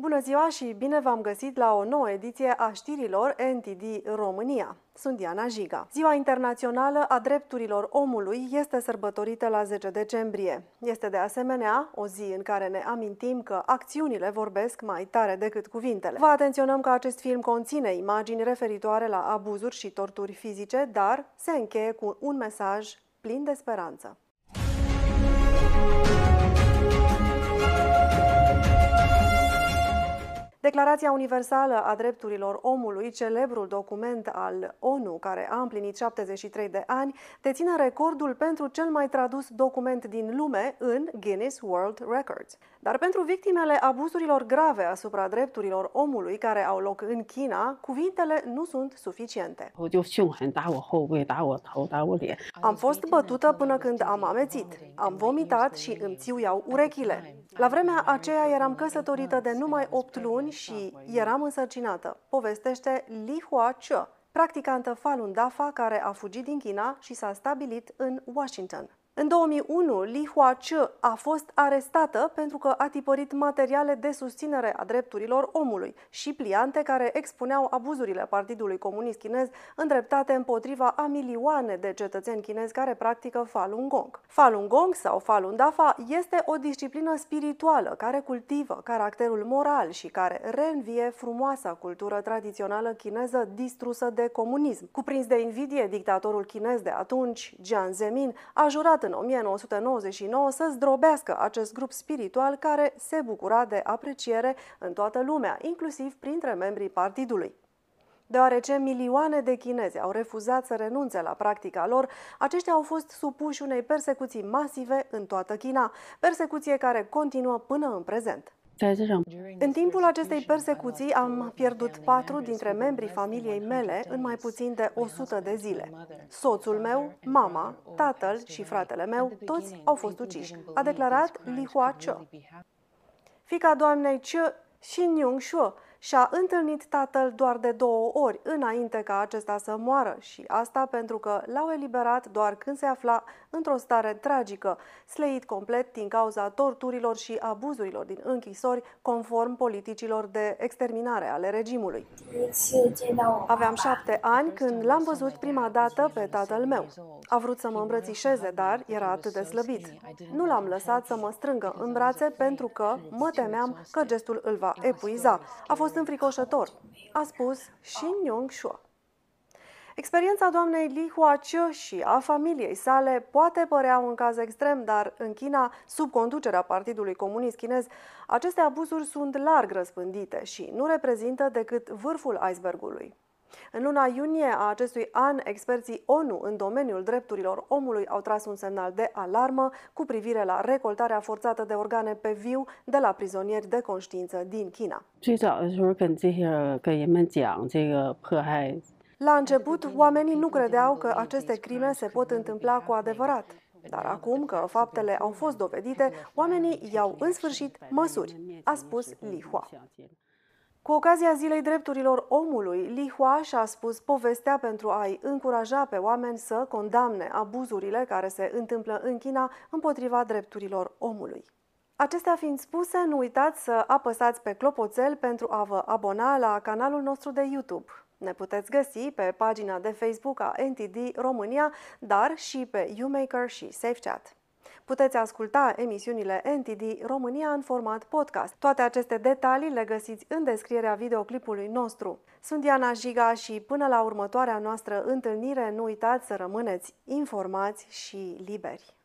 Bună ziua și bine v-am găsit la o nouă ediție a știrilor NTD România. Sunt Diana Jiga. Ziua Internațională a Drepturilor Omului este sărbătorită la 10 decembrie. Este de asemenea o zi în care ne amintim că acțiunile vorbesc mai tare decât cuvintele. Vă atenționăm că acest film conține imagini referitoare la abuzuri și torturi fizice, dar se încheie cu un mesaj plin de speranță. Declarația Universală a Drepturilor Omului, celebrul document al ONU care a împlinit 73 de ani, deține recordul pentru cel mai tradus document din lume în Guinness World Records. Dar pentru victimele abuzurilor grave asupra drepturilor omului care au loc în China, cuvintele nu sunt suficiente. Am fost bătută până când am amețit. Am vomitat și îmi țiuiau urechile. La vremea aceea eram căsătorită de numai 8 luni și eram însărcinată, povestește Li Hua Che, practicantă Falun Dafa care a fugit din China și s-a stabilit în Washington. În 2001, Li Huace a fost arestată pentru că a tipărit materiale de susținere a drepturilor omului și pliante care expuneau abuzurile Partidului Comunist Chinez îndreptate împotriva a milioane de cetățeni chinezi care practică Falun Gong. Falun Gong sau Falun Dafa este o disciplină spirituală care cultivă caracterul moral și care reînvie frumoasa cultură tradițională chineză distrusă de comunism. Cuprins de invidie, dictatorul chinez de atunci, Jiang Zemin, a jurat în 1999 să zdrobească acest grup spiritual care se bucura de apreciere în toată lumea, inclusiv printre membrii partidului. Deoarece milioane de chinezi au refuzat să renunțe la practica lor, aceștia au fost supuși unei persecuții masive în toată China, persecuție care continuă până în prezent. În timpul acestei persecuții am pierdut patru dintre membrii familiei mele în mai puțin de 100 de zile. Soțul meu, mama, tatăl și fratele meu, toți au fost uciși, a declarat Li Hua Che. Fica doamnei Che Xin Shuo și-a întâlnit tatăl doar de două ori înainte ca acesta să moară și asta pentru că l-au eliberat doar când se afla într-o stare tragică, sleit complet din cauza torturilor și abuzurilor din închisori conform politicilor de exterminare ale regimului. Aveam șapte ani când l-am văzut prima dată pe tatăl meu. A vrut să mă îmbrățișeze, dar era atât de slăbit. Nu l-am lăsat să mă strângă în brațe pentru că mă temeam că gestul îl va epuiza. A fost înfricoșător, a spus Xin Yong Shuo. Experiența doamnei Li Huaqiu și a familiei sale poate părea un caz extrem, dar în China, sub conducerea Partidului Comunist Chinez, aceste abuzuri sunt larg răspândite și nu reprezintă decât vârful icebergului. În luna iunie a acestui an, experții ONU în domeniul drepturilor omului au tras un semnal de alarmă cu privire la recoltarea forțată de organe pe viu de la prizonieri de conștiință din China. La început, oamenii nu credeau că aceste crime se pot întâmpla cu adevărat. Dar acum că faptele au fost dovedite, oamenii iau în sfârșit măsuri, a spus Li Hua. Cu ocazia Zilei Drepturilor Omului, Li Hua și-a spus povestea pentru a-i încuraja pe oameni să condamne abuzurile care se întâmplă în China împotriva drepturilor omului. Acestea fiind spuse, nu uitați să apăsați pe clopoțel pentru a vă abona la canalul nostru de YouTube. Ne puteți găsi pe pagina de Facebook a NTD România, dar și pe YouMaker și SafeChat. Puteți asculta emisiunile NTD România în format podcast. Toate aceste detalii le găsiți în descrierea videoclipului nostru. Sunt Diana Jiga și până la următoarea noastră întâlnire nu uitați să rămâneți informați și liberi.